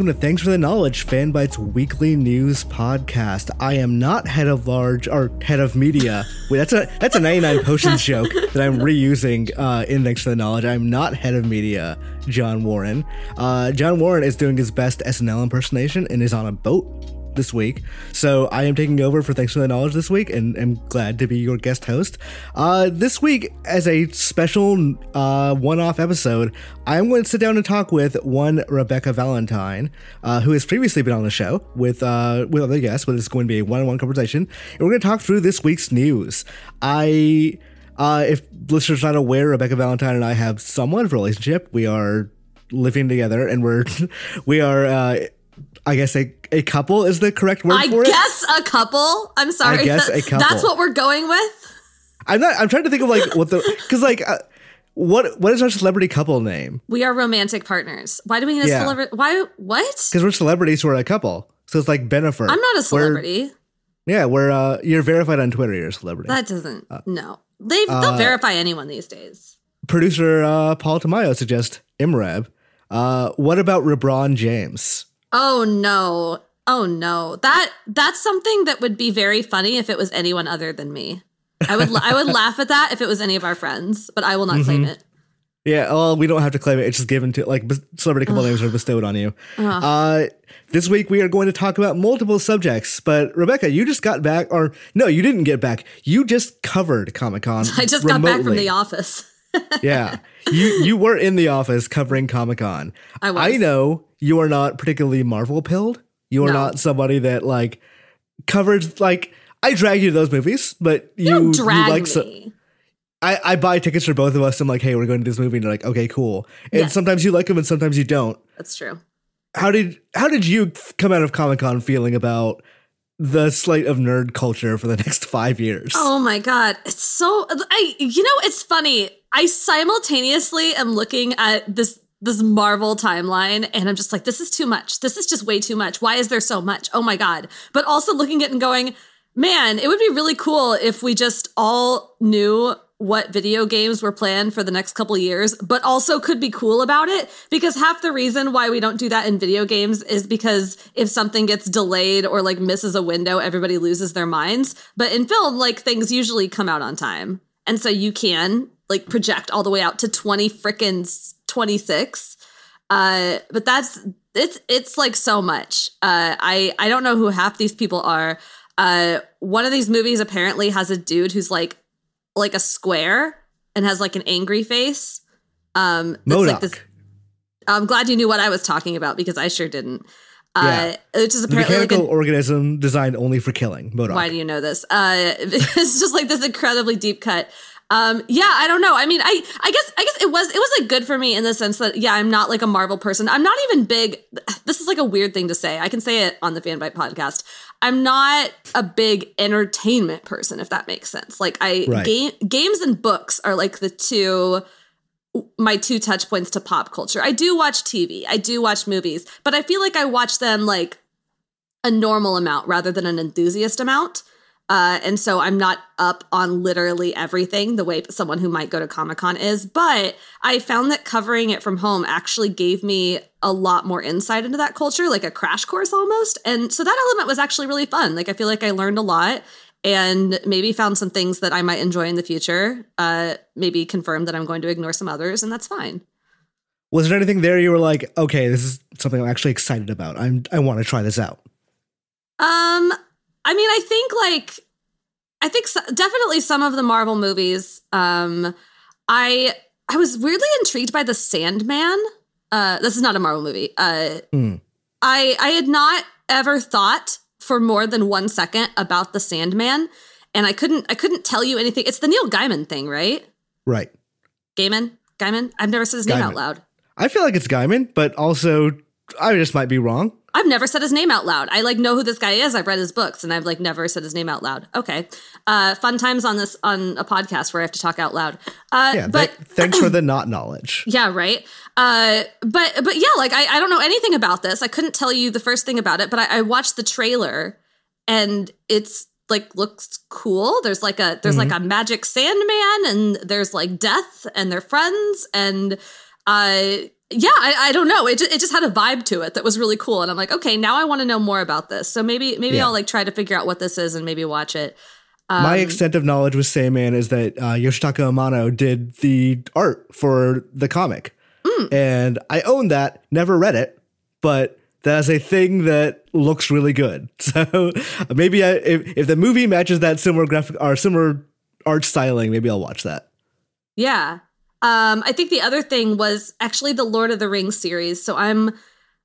welcome to Thanks for the Knowledge, FanByte's weekly news podcast. I am not head of large or head of media. Wait, that's a that's a 99 potions joke that I'm reusing uh, in Thanks for the Knowledge. I'm not head of media, John Warren. Uh, John Warren is doing his best SNL impersonation and is on a boat this week. So I am taking over for Thanks for the Knowledge this week and am glad to be your guest host. Uh, this week, as a special uh, one off episode, I'm going to sit down and talk with one Rebecca Valentine, uh, who has previously been on the show with, uh, with other guests, but it's going to be a one on one conversation. And we're going to talk through this week's news. I. Uh, if listeners not aware, Rebecca Valentine and I have somewhat of a relationship. We are living together, and we're we are uh, I guess a, a couple is the correct word I for it. I guess a couple. I'm sorry. I guess a couple. That's what we're going with. I'm not. I'm trying to think of like what the because like uh, what what is our celebrity couple name? We are romantic partners. Why do we need a Yeah. celebrity? Why? What? Because we're celebrities who are a couple. So it's like Bennifer. I'm not a We're- celebrity. yeah, we're uh, you're verified on Twitter. You're a celebrity. That doesn't. no, they uh, they'll verify anyone these days. Producer uh, Paul Tamayo suggests Imreb. Uh, what about LeBron James? Oh no. Oh no. That that's something that would be very funny if it was anyone other than me. I would I would laugh at that if it was any of our friends, but I will not claim Mm-hmm. it. Yeah, well, we don't have to claim it. It's just given to like celebrity couple names are bestowed on you. Uh, this week we are going to talk about multiple subjects. But Rebecca, you just got back, or no, you didn't get back. You just covered Comic Con. I just got back from the office. Yeah, you you were in the office covering Comic Con. I was. I know you are not particularly Marvel pilled. You are No. not somebody that like covers like. I drag you to those movies, but you, You drag like me. so- I, I buy tickets for both of us. I'm like, hey, we're going to this movie, and you're like, okay, cool. And Yes. sometimes you like them, and sometimes you don't. That's true. How did how did you come out of Comic Con feeling about the slate of nerd culture for the next five years? Oh my god, it's so I you know it's funny. I simultaneously am looking at this this Marvel timeline and I'm just like this is too much. This is just way too much. Why is there so much? Oh my god. But also looking at and going, "Man, it would be really cool if we just all knew what video games were planned for the next couple years, but also could be cool about it. Because half the reason why we don't do that in video games is because if something gets delayed or like misses a window, everybody loses their minds. But in film, like things usually come out on time. And so you can like project all the way out to 20 frickin' 26. Uh, but that's it's it's like so much. Uh, I I don't know who half these people are. Uh, one of these movies apparently has a dude who's like like a square and has like an angry face. Um, like this. I'm glad you knew what I was talking about because I sure didn't. Uh, which is the apparently like mechanical a, organism designed only for killing. MODOK. why do you know this? Uh, it's just like this incredibly deep cut. Um, yeah, I don't know. I mean, I, I guess, I guess it was, it was like good for me in the sense that, yeah, I'm not like a Marvel person. I'm not even big. This is like a weird thing to say. I can say it on the Fanbyte podcast. I'm not a big entertainment person, if that makes sense. Like I Right. game games and books are like the two my two touch points to pop culture. I do watch TV, I do watch movies, but I feel like I watch them like a normal amount rather than an enthusiast amount. Uh, and so I'm not up on literally everything the way someone who might go to Comic Con is. But I found that covering it from home actually gave me a lot more insight into that culture, like a crash course almost. And so that element was actually really fun. Like I feel like I learned a lot and maybe found some things that I might enjoy in the future. Uh, maybe confirmed that I'm going to ignore some others, and that's fine. Was there anything there you were like, okay, this is something I'm actually excited about. I'm I want to try this out. Um, I mean, I think like I think so, definitely some of the Marvel movies. Um, I I was weirdly intrigued by the Sandman. Uh, this is not a Marvel movie. Uh, Hmm. I I had not ever thought for more than one second about the Sandman, and I couldn't I couldn't tell you anything. It's the Neil Gaiman thing, right? Right. Gaiman, Gaiman. I've never said his name out loud. I feel like it's Gaiman, but also I just might be wrong. I've never said his name out loud. I like know who this guy is. I've read his books and I've like never said his name out loud. Okay. Uh fun times on this on a podcast where I have to talk out loud. Uh Yeah, but th- thanks for the not knowledge. yeah, right. Uh but but yeah, like I, I don't know anything about this. I couldn't tell you the first thing about it, but I, I watched the trailer and it's like looks cool. There's like a there's like a magic sandman and there's like death and they're friends and uh yeah, I, I don't know. It just, it just had a vibe to it that was really cool, and I'm like, okay, now I want to know more about this. So maybe maybe Yeah. I'll like try to figure out what this is and maybe watch it. My Um, extent of knowledge with Sandman is that uh, Yoshitaka Amano did the art for the comic, Mm. and I own that. Never read it, but that's a thing that looks really good. So maybe I, if if the movie matches that similar graphic or similar art styling, maybe I'll watch that. Yeah. Um, I think the other thing was actually the Lord of the Rings series. So I'm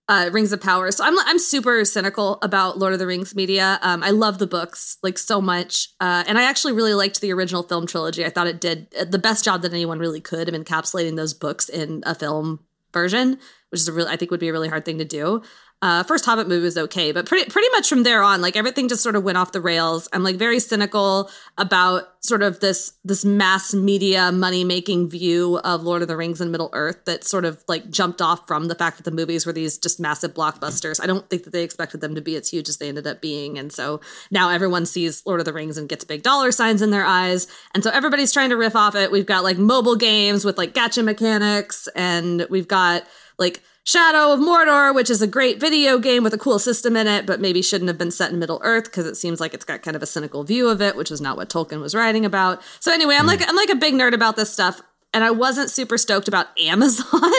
uh, Rings of Power. So I'm I'm super cynical about Lord of the Rings media. Um, I love the books like so much, uh, and I actually really liked the original film trilogy. I thought it did uh, the best job that anyone really could of encapsulating those books in a film version, which is a really I think would be a really hard thing to do. Uh, first Hobbit movie was okay, but pretty pretty much from there on, like everything just sort of went off the rails. I'm like very cynical about sort of this this mass media money making view of Lord of the Rings and Middle Earth that sort of like jumped off from the fact that the movies were these just massive blockbusters. I don't think that they expected them to be as huge as they ended up being, and so now everyone sees Lord of the Rings and gets big dollar signs in their eyes, and so everybody's trying to riff off it. We've got like mobile games with like gacha mechanics, and we've got like Shadow of Mordor, which is a great video game with a cool system in it, but maybe shouldn't have been set in Middle Earth because it seems like it's got kind of a cynical view of it, which is not what Tolkien was writing about. So anyway, I'm like I'm like a big nerd about this stuff. And I wasn't super stoked about Amazon,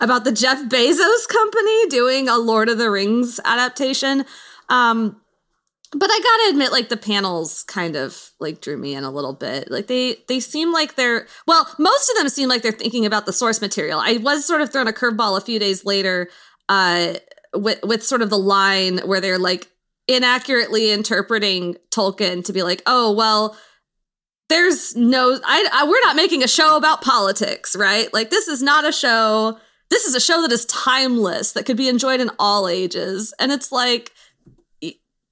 about the Jeff Bezos company doing a Lord of the Rings adaptation. Um, but I gotta admit, like the panels kind of like drew me in a little bit. Like they they seem like they're well, most of them seem like they're thinking about the source material. I was sort of thrown a curveball a few days later, uh, with with sort of the line where they're like inaccurately interpreting Tolkien to be like, oh well, there's no, I, I we're not making a show about politics, right? Like this is not a show. This is a show that is timeless that could be enjoyed in all ages, and it's like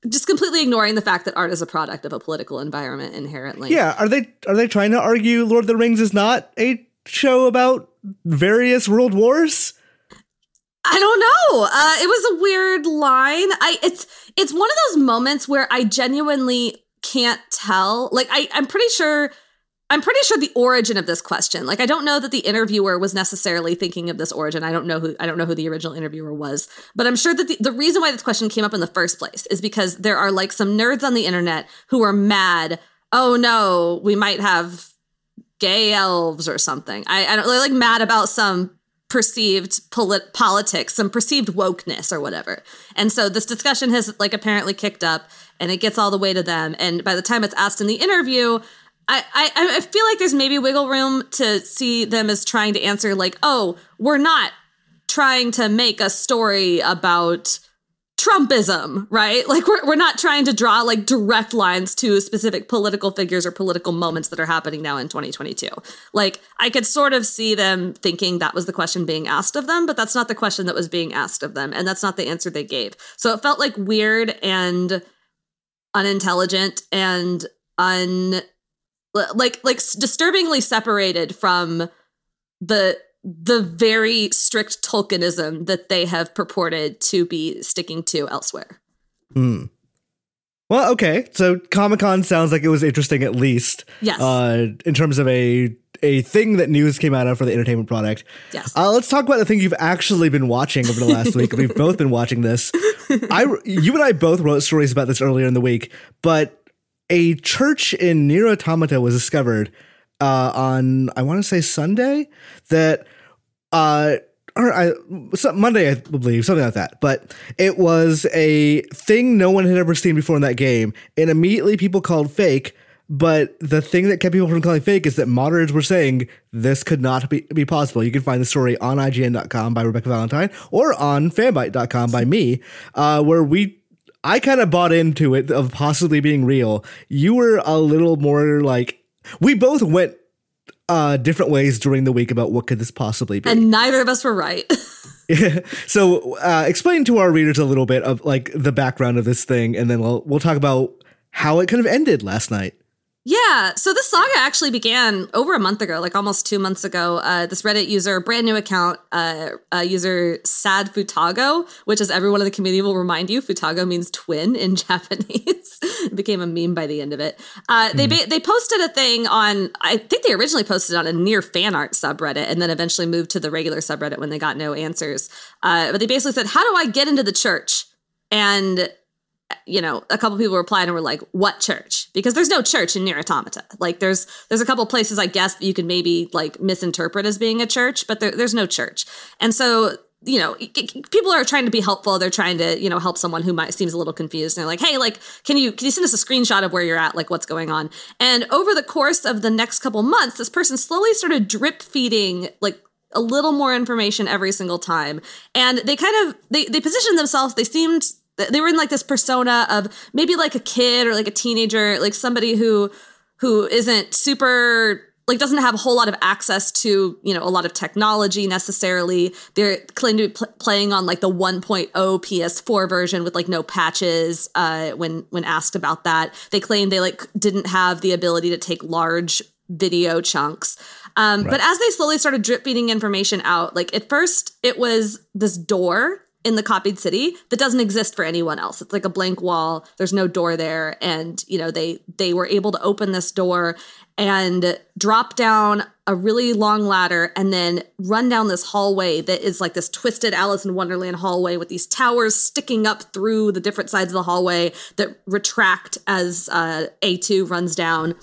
just completely ignoring the fact that art is a product of a political environment inherently. Yeah, are they are they trying to argue Lord of the Rings is not a show about various world wars? I don't know. Uh, it was a weird line. I it's it's one of those moments where I genuinely can't tell. Like I I'm pretty sure I'm pretty sure the origin of this question. Like I don't know that the interviewer was necessarily thinking of this origin. I don't know who I don't know who the original interviewer was, but I'm sure that the, the reason why this question came up in the first place is because there are like some nerds on the internet who are mad. Oh no, we might have gay elves or something. I, I don't they're like mad about some perceived polit- politics, some perceived wokeness or whatever. And so this discussion has like apparently kicked up and it gets all the way to them. And by the time it's asked in the interview, I, I, I feel like there's maybe wiggle room to see them as trying to answer like, oh, we're not trying to make a story about Trumpism, right? Like we're we're not trying to draw like direct lines to specific political figures or political moments that are happening now in 2022. Like I could sort of see them thinking that was the question being asked of them, but that's not the question that was being asked of them and that's not the answer they gave. So it felt like weird and unintelligent and un like like disturbingly separated from the the very strict Tolkienism that they have purported to be sticking to elsewhere. Hmm. Well, okay. So Comic Con sounds like it was interesting at least. Yes. Uh, in terms of a a thing that news came out of for the entertainment product. yes. Uh, let's talk about the thing you've actually been watching over the last week. We've both been watching this. I, you and I both wrote stories about this earlier in the week, but a church in Nier Automata was discovered uh, on I want to say Sunday that uh or I Monday I believe something like that. But it was a thing no one had ever seen before in that game, and immediately people called fake. But the thing that kept people from calling fake is that moderators were saying this could not be, be possible. You can find the story on IGN.com by Rebecca Valentine or on fanbyte.com by me, uh, where we I kind of bought into it of possibly being real. You were a little more like we both went uh different ways during the week about what could this possibly be. and neither of us were right. so uh explain to our readers a little bit of like the background of this thing and then we'll we'll talk about how it kind of ended last night. Yeah, so this saga actually began over a month ago, like almost two months ago. Uh, this Reddit user, brand new account, uh, uh, user Sad Futago, which as everyone in the community will remind you, Futago means twin in Japanese. it became a meme by the end of it. Uh, mm. They ba- they posted a thing on, I think they originally posted on a Nier fan art subreddit, and then eventually moved to the regular subreddit when they got no answers. Uh, but they basically said, "How do I get into the church?" And you know, a couple people replied and were like, "What church?" Because there's no church in Nier Automata. Like, there's there's a couple places I guess that you could maybe like misinterpret as being a church, but there, there's no church. And so, you know, people are trying to be helpful. They're trying to, you know, help someone who might seems a little confused. And they're like, "Hey, like, can you can you send us a screenshot of where you're at? Like, what's going on?" And over the course of the next couple months, this person slowly started drip feeding like a little more information every single time. And they kind of they they positioned themselves. They seemed they were in like this persona of maybe like a kid or like a teenager, like somebody who who isn't super like doesn't have a whole lot of access to you know a lot of technology necessarily. They're claimed to be pl- playing on like the 1.0 ps4 version with like no patches uh, when when asked about that. They claim they like didn't have the ability to take large video chunks. Um, right. but as they slowly started drip feeding information out like at first it was this door in the copied city that doesn't exist for anyone else. It's like a blank wall. There's no door there and you know they they were able to open this door and drop down a really long ladder and then run down this hallway that is like this twisted Alice in Wonderland hallway with these towers sticking up through the different sides of the hallway that retract as uh, A2 runs down.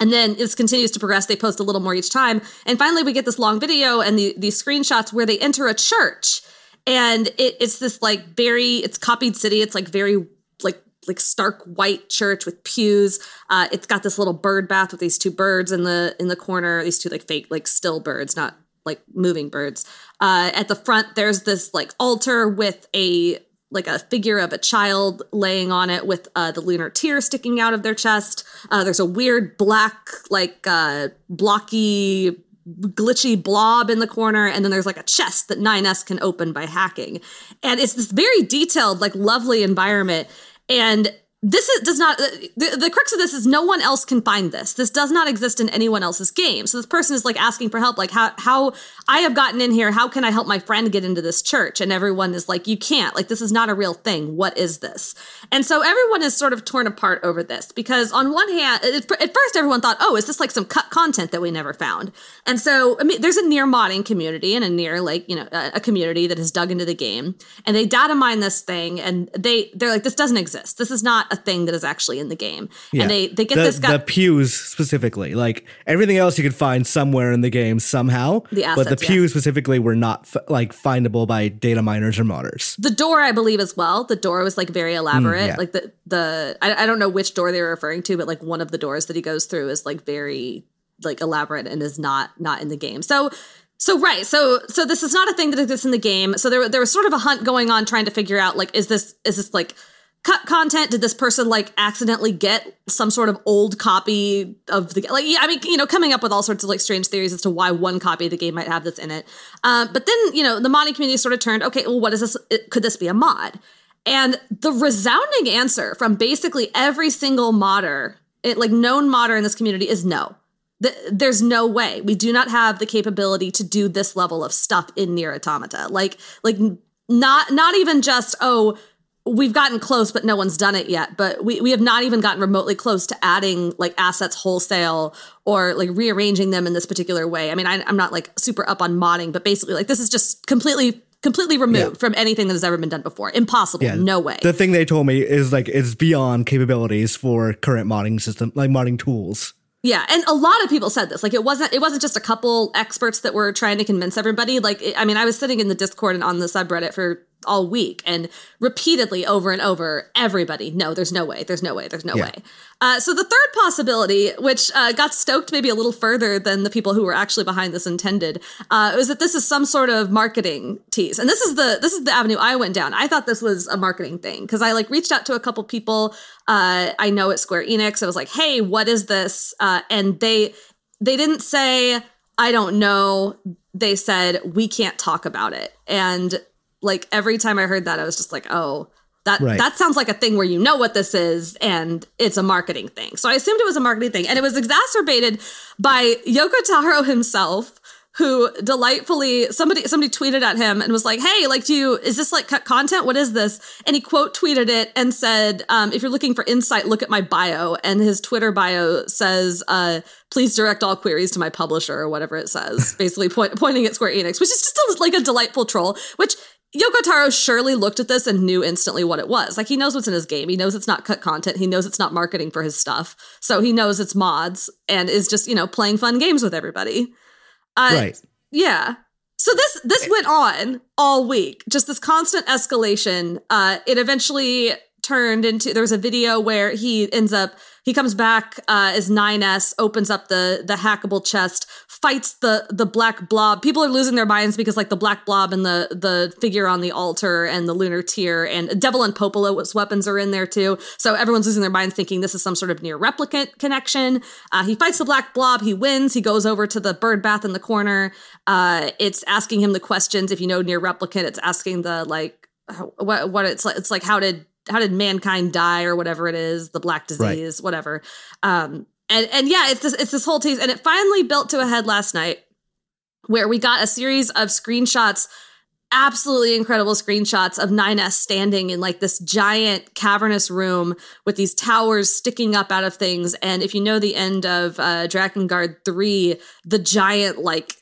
And then this continues to progress. They post a little more each time. And finally, we get this long video and the, these screenshots where they enter a church and it, it's this like very it's copied city. It's like very like like stark white church with pews. Uh it's got this little bird bath with these two birds in the in the corner these two like fake like still birds not like moving birds. Uh at the front there's this like altar with a like a figure of a child laying on it with uh, the lunar tear sticking out of their chest. Uh, there's a weird black, like uh, blocky glitchy blob in the corner and then there's like a chest that 9s can open by hacking. And it's this very detailed like lovely environment. And this is, does not the, the crux of this is no one else can find this. This does not exist in anyone else's game. So this person is like asking for help like how how i have gotten in here how can i help my friend get into this church? And everyone is like you can't. Like this is not a real thing. What is this? And so everyone is sort of torn apart over this because on one hand at first everyone thought oh is this like some cut content that we never found? And so i mean there's a Nier modding community and a Nier like you know a, a community that has dug into the game and they data mine this thing and they they're like this doesn't exist. This is not a thing that is actually in the game. Yeah. And they they get the, this guy the pews specifically. Like everything else you could find somewhere in the game somehow. The assets, but the pews yeah. specifically were not f- like findable by data miners or modders. The door I believe as well. The door was like very elaborate. Mm, yeah. Like the the I, I don't know which door they were referring to, but like one of the doors that he goes through is like very like elaborate and is not not in the game. So so right, so so this is not a thing that exists in the game. So there there was sort of a hunt going on trying to figure out like is this is this like cut content? Did this person like accidentally get some sort of old copy of the game? like yeah i mean you know coming up with all sorts of like strange theories as to why one copy of the game might have this in it. Uh, but then you know the modding community sort of turned okay well what is this could this be a mod? And the resounding answer from basically every single modder it, like known modder in this community is no. There's no way. We do not have the capability to do this level of stuff in Nier Automata. Like like not not even just oh we've gotten close, but no one's done it yet. But we, we have not even gotten remotely close to adding like assets wholesale or like rearranging them in this particular way. I mean, I, am not like super up on modding, but basically, like this is just completely completely removed yeah. from anything that has ever been done before. Impossible. Yeah. No way. The thing they told me is like it's beyond capabilities for current modding system, like modding tools. Yeah, and a lot of people said this. Like it wasn't it wasn't just a couple experts that were trying to convince everybody. Like it, I mean, I was sitting in the Discord and on the subreddit for all week and repeatedly over and over everybody no there's no way there's no way there's no yeah. way. Uh, so the third possibility which uh, got stoked maybe a little further than the people who were actually behind this intended uh, was that this is some sort of marketing tease. And this is the this is the avenue i went down. I thought this was a marketing thing because i like reached out to a couple people uh, i know at square enix. I was like hey what is this? Uh, and they they didn't say i don't know. They said we can't talk about it. And like every time I heard that, I was just like, oh, That Right. that sounds like a thing where you know what this is and it's a marketing thing. So I assumed it was a marketing thing. And it was exacerbated by Yoko Taro himself, who delightfully somebody somebody tweeted at him and was like, "Hey, like, do you is this like cut content? What is this?" And he quote tweeted it and said, um, "If you're looking for insight, look at my bio." And his Twitter bio says, uh, "Please direct all queries to my publisher" or whatever it says, basically point, pointing at Square Enix, which is just a, like a delightful troll. Which Yoko Taro surely looked at this and knew instantly what it was. Like he knows what's in his game. He knows it's not cut content. He knows it's not marketing for his stuff. So he knows it's mods and is just you know playing fun games with everybody. Uh, Right. yeah. So this this went on all week, just this constant escalation. Uh, it eventually turned into there was a video where he ends up he comes back uh, as 9s opens up the the hackable chest fights the the black blob. People are losing their minds because like the black blob and the the figure on the altar and the lunar tear and Devola and Popola's weapons are in there too. So everyone's losing their minds thinking this is some sort of Nier Replicant connection. Uh, he fights the black blob he wins he goes over to the bird bath in the corner. Uh, it's asking him the questions. If you know Nier Replicant it's asking the like what what it's like it's like how did how did mankind die or whatever it is the black Right. disease whatever um and and yeah it's this it's this whole tease and it finally built to a head last night where we got a series of screenshots absolutely incredible screenshots of 9s standing in like this giant cavernous room with these towers sticking up out of things and if you know the end of uh Drakengard 3 the giant like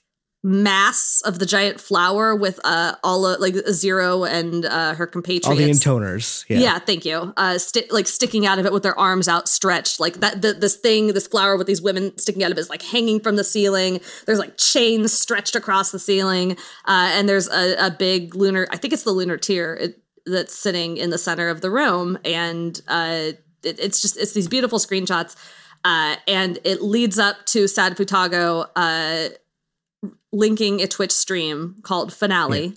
mass of the giant flower with uh all of, like zero and uh her compatriots All the intoners. Yeah. yeah, thank you. Uh, sti- like sticking out of it with their arms outstretched, like that. th this thing, this flower with these women sticking out of it is like hanging from the ceiling. There's like chains stretched across the ceiling, uh, and there's a, a big lunar. I think it's the lunar tear it, that's sitting in the center of the room, and uh, it, it's just it's these beautiful screenshots, uh, and it leads up to Sad Futago uh, linking a Twitch stream called Finale.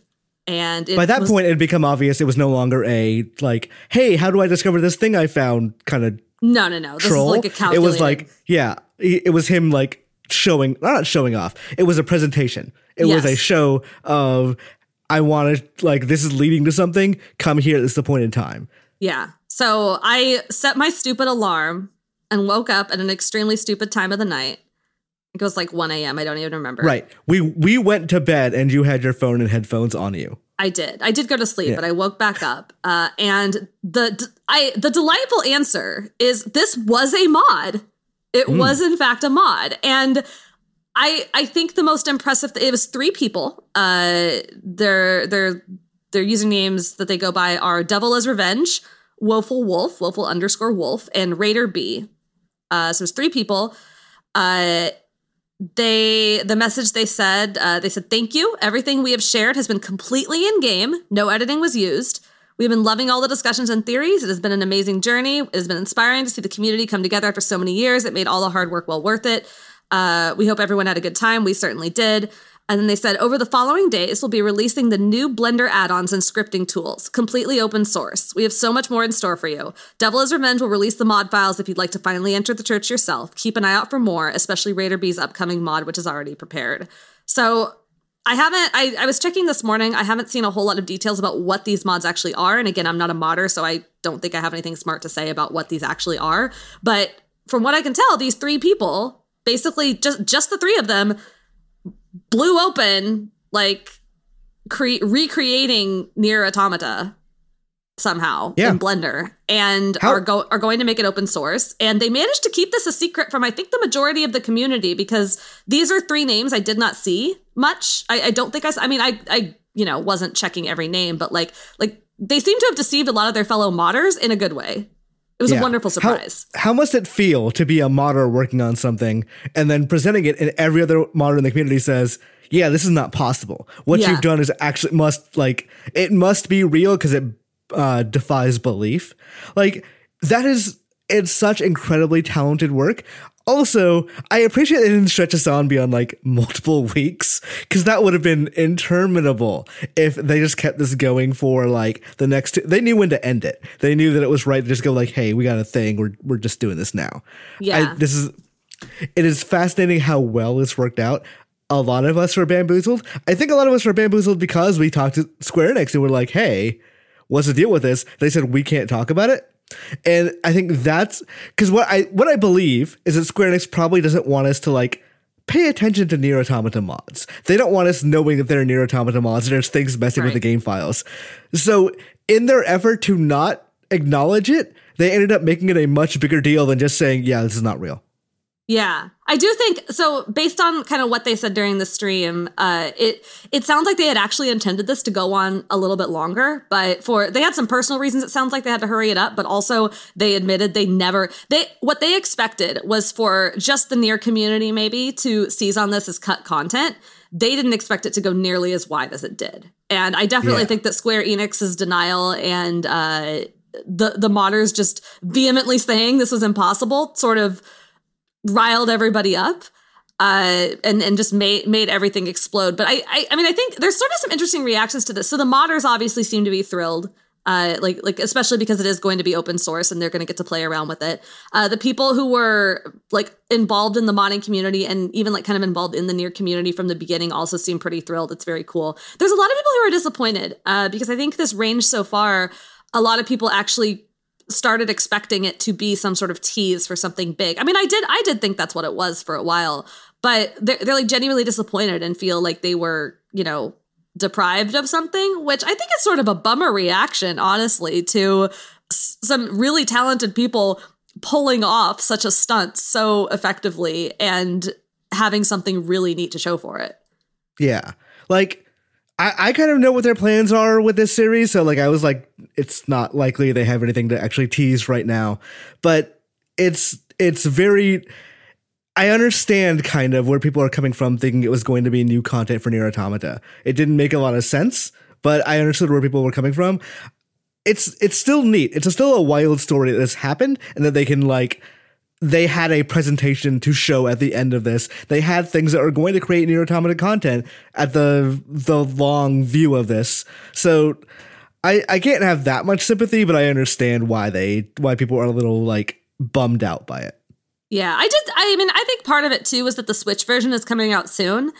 And it By that was- point, it had become obvious it was no longer a like, "Hey, how do I discover this thing I found?" kind of no, no, no. This troll. is like a calculated. it was like, yeah, it was him like showing, not showing off. It was a presentation. It was a show of, I want to like this is leading to something. Come here. At this is the point in time. Yeah. So I set my stupid alarm and woke up at an extremely stupid time of the night. It was like 1 a.m. I don't even remember. Right. We we went to bed and you had your phone and headphones on you. I did. I did go to sleep, Yeah. but I woke back up. Uh, and the I the delightful answer is this was a mod. It Hmm. was in fact a mod, and I I think the most impressive. it was three people. Uh, their their their usernames that they go by are Devil as Revenge, Woeful Wolf, Woeful underscore Wolf, and Raider B. Uh, so it's three people. Uh, they the message they said uh, they said thank you. Everything we have shared has been completely in game. No editing was used. We've been loving all the discussions and theories. It has been an amazing journey. It has been inspiring to see the community come together after so many years. It made all the hard work well worth it. Uh, we hope everyone had a good time. We certainly did and then they said over the following days we'll be releasing the new blender add-ons and scripting tools completely open source we have so much more in store for you devil is revenge will release the mod files if you'd like to finally enter the church yourself keep an eye out for more especially raider b's upcoming mod which is already prepared so I haven't. I, I was checking this morning. I haven't seen a whole lot of details about what these mods actually are. And again, I'm not a modder, so I don't think I have anything smart to say about what these actually are. But from what I can tell, these three people, basically just just the three of them, blew open like cre- recreating Nier Automata somehow Yeah. in Blender and How- are go are going to make it open source. And they managed to keep this a secret from I think the majority of the community because these are three names I did not see much. I, I don't think i i mean, I I you know wasn't checking every name, but like like they seem to have deceived a lot of their fellow modders in a good way. It was Yeah. a wonderful How- surprise. How, must it feel to be a modder working on something and then presenting it, and every other modder in the community says, "Yeah, this is not possible. What Yeah. you've done is actually must like it must be real because it uh, defies belief." Like that is it's such incredibly talented work. Also, I appreciate they didn't stretch us on beyond like multiple weeks because that would have been interminable if they just kept this going for like the next. Two, they knew when to end it. They knew that it was right to just go like, "Hey, we got a thing. We're we're just doing this now." Yeah. I, this is. It is fascinating how well this worked out. A lot of us were bamboozled. I think a lot of us were bamboozled because we talked to Square Enix and we're like, "Hey, what's the deal with this? They said we can't talk about it. And I think that's because what I what I believe is that Square Enix probably doesn't want us to like pay attention to Nier Automata mods. They don't want us knowing that there are Nier Automata mods. and There's things messing right. with the game files. So in their effort to not acknowledge it, they ended up making it a much bigger deal than just saying, "Yeah, this is not real." Yeah, I do think so. Based on kind of what they said during the stream, uh, it it sounds like they had actually intended this to go on a little bit longer, but for they had some personal reasons. It sounds like they had to hurry it up, but also they admitted they never they what they expected was for just the Nier community maybe to seize on this as cut content. They didn't expect it to go nearly as wide as it did, and I definitely yeah. think that Square Enix's denial and uh, the the modders just vehemently saying this was impossible sort of riled everybody up uh, and and just made made everything explode. But I, I, I mean I think there's sort of some interesting reactions to this. So the modders obviously seem to be thrilled. Uh, like like especially because it is going to be open source and they're going to get to play around with it. Uh, the people who were like involved in the modding community and even like kind of involved in the Nier community from the beginning also seem pretty thrilled. It's very cool. There's a lot of people who are disappointed uh, because I think this range so far, a lot of people actually started expecting it to be some sort of tease for something big. I mean, I did I did think that's what it was for a while, but they're, they're like genuinely disappointed and feel like they were, you know, deprived of something, which I think is sort of a bummer reaction, honestly, to some really talented people pulling off such a stunt so effectively and having something really neat to show for it. Yeah. Like I, I kind of know what their plans are with this series, so like I was like, it's not likely they have anything to actually tease right now. But it's it's very I understand kind of where people are coming from thinking it was going to be new content for Nier Automata. It didn't make a lot of sense, but I understood where people were coming from. It's it's still neat. It's a, still a wild story that this happened and that they can like they had a presentation to show at the end of this. They had things that are going to create Nier Automata content at the the long view of this. So I I can't have that much sympathy, but I understand why they why people are a little like bummed out by it. Yeah, I just I mean, I think part of it too was that the Switch version is coming out soon,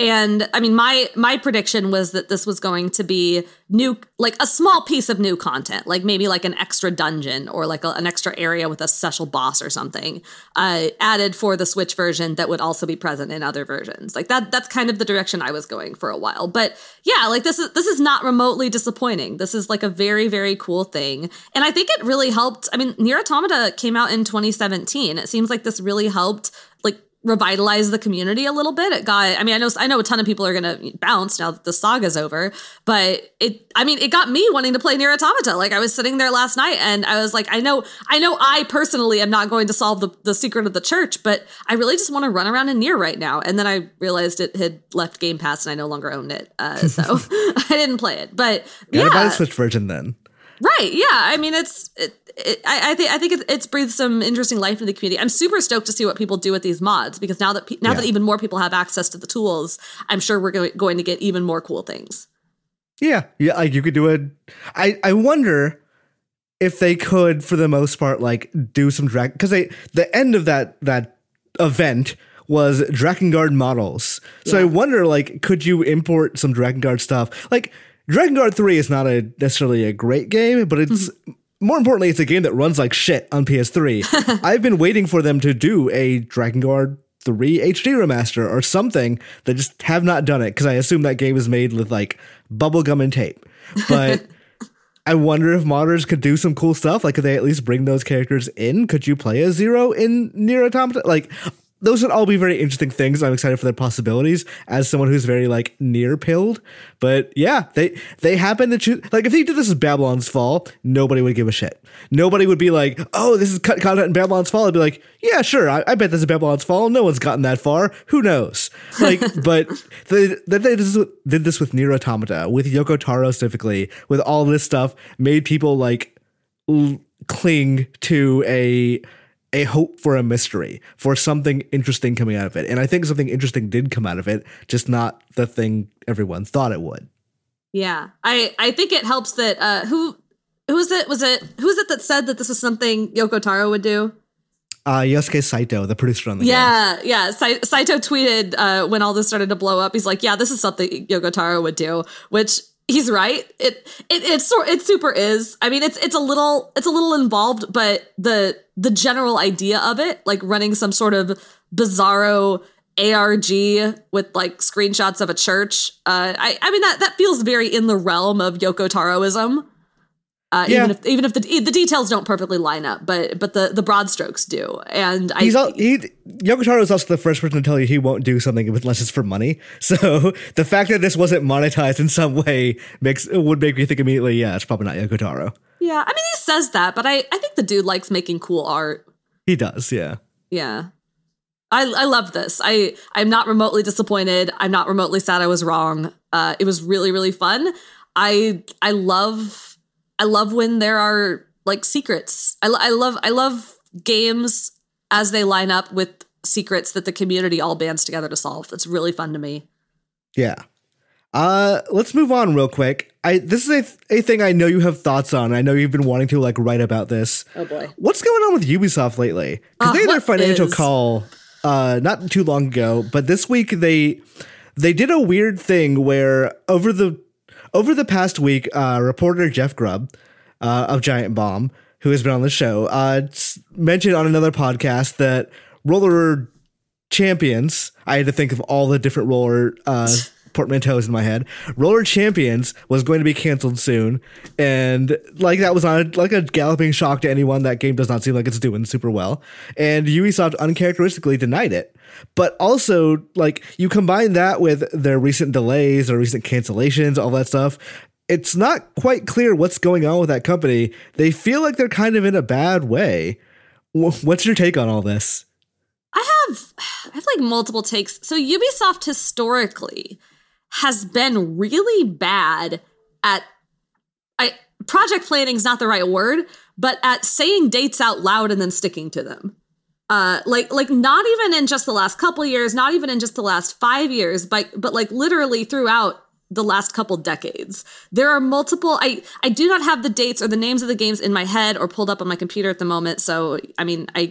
and I mean, my my prediction was that this was going to be new, like a small piece of new content, like maybe like an extra dungeon or like a, an extra area with a special boss or something, uh, added for the Switch version that would also be present in other versions. Like that. That's kind of the direction I was going for a while. But yeah, like this is this is not remotely disappointing. This is like a very very cool thing, and I think it really helped. I mean, Nier Automata came out in 2017. It seems like this really helped revitalize the community a little bit. It got I mean I know I know a ton of people are going to bounce now that the saga's over, but it I mean it got me wanting to play Nier Automata. Like I was sitting there last night and I was like I know I know I personally am not going to solve the the secret of the church, but I really just want to run around in Nier right now. And then I realized it had left Game Pass and I no longer owned it. Uh, so I didn't play it. But yeah. buy the Switch version then. Right. Yeah. I mean, it's. It, it, I, I think I think it's, it's breathed some interesting life into the community. I'm super stoked to see what people do with these mods because now that pe- now yeah. that even more people have access to the tools, I'm sure we're go- going to get even more cool things. Yeah. Yeah. Like you could do it. I I wonder if they could, for the most part, like do some drag because they the end of that that event was Drakengard models. So yeah. I wonder, like, could you import some Drakengard stuff? Like Drakengard 3 is not a necessarily a great game, but it's mm-hmm. more importantly, it's a game that runs like shit on PS3. I've been waiting for them to do a Drakengard 3 HD remaster or something They just have not done it because I assume that game is made with like bubblegum and tape. But I wonder if modders could do some cool stuff. Like, could they at least bring those characters in? Could you play a Zero in Nier Automata? Like, those would all be very interesting things. I'm excited for their possibilities as someone who's very like Nier pilled. But yeah, they they happen to choose like if they did this as Babylon's Fall, nobody would give a shit. Nobody would be like, oh, this is cut content in Babylon's Fall. I'd be like, yeah, sure, I, I bet this is Babylon's Fall. No one's gotten that far. Who knows? Like, but they, they, they did this with Nier Automata, with Yoko Taro specifically, with all this stuff, made people like l- cling to a a hope for a mystery, for something interesting coming out of it. And I think something interesting did come out of it, just not the thing everyone thought it would. Yeah. I I think it helps that uh who who was it was it who was it that said that this is something Yoko Taro would do? Uh, Yosuke Saito, the producer on the yeah, game. Yeah, yeah. Saito tweeted uh, when all this started to blow up. He's like, "Yeah, this is something Yoko Taro would do," which he's right. It it it's it super is. I mean, it's it's a little it's a little involved, but the the general idea of it, like running some sort of bizarro ARG with like screenshots of a church. Uh, I I mean that that feels very in the realm of Yoko Taroism. Uh, Yeah. Even if even if the the details don't perfectly line up, but but the the broad strokes do. And I He's all, he Yoko Taro is also the first person to tell you he won't do something unless it's for money. So the fact that this wasn't monetized in some way makes would make me think immediately, yeah, it's probably not Yoko Taro. yeah, I mean he says that, but I I think the dude likes making cool art. He does, yeah. Yeah. I, I love this. I I'm not remotely disappointed. I'm not remotely sad I was wrong. Uh, it was really really fun. I I love I love when there are like secrets. I, I love I love games as they line up with secrets that the community all bands together to solve. It's really fun to me. Yeah. Uh, let's move on real quick. I this is a, a thing I know you have thoughts on. I know you've been wanting to like write about this. Oh boy. What's going on with Ubisoft lately? Because Uh, they had their financial is? call uh, not too long ago, but this week they they did a weird thing where over the over the past week, uh, reporter Jeff Grubb uh, of Giant Bomb, who has been on the show, uh, mentioned on another podcast that roller champions. I had to think of all the different roller uh, portmanteaus in my head. Roller Champions was going to be canceled soon, and like that was not like a galloping shock to anyone. That game does not seem like it's doing super well, and Ubisoft uncharacteristically denied it. But also, like you combine that with their recent delays or recent cancellations, all that stuff. It's not quite clear what's going on with that company. They feel like they're kind of in a bad way. What's your take on all this? I have I have like multiple takes. So Ubisoft historically has been really bad at I project planning is not the right word, but at saying dates out loud and then sticking to them. Uh like like not even in just the last couple years, not even in just the last 5 years, but but like literally throughout the last couple decades. There are multiple I I do not have the dates or the names of the games in my head or pulled up on my computer at the moment, so I mean, I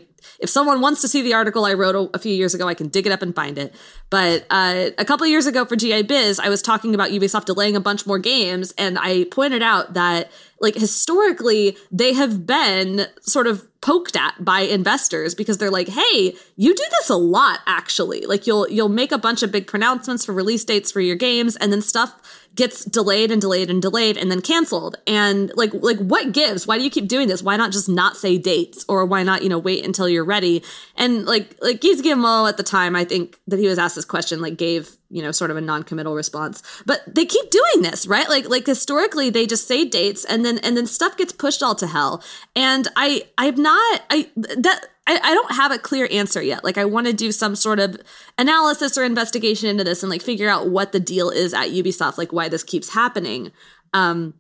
if someone wants to see the article I wrote a, a few years ago, I can dig it up and find it. But uh, a couple of years ago for GA Biz, I was talking about Ubisoft delaying a bunch more games, and I pointed out that, like, historically, they have been sort of poked at by investors because they're like, "Hey, you do this a lot, actually. Like, you'll you'll make a bunch of big pronouncements for release dates for your games, and then stuff." Gets delayed and delayed and delayed and then canceled. And like like what gives? Why do you keep doing this? Why not just not say dates? Or why not you know wait until you're ready? And like like Yves Guillemot at the time I think that he was asked this question like gave you know sort of a non-committal response but they keep doing this right like like historically they just say dates and then and then stuff gets pushed all to hell and I I'm not I that I, I don't have a clear answer yet. Like I want to do some sort of analysis or investigation into this and like figure out what the deal is at Ubisoft, like why this keeps happening. Um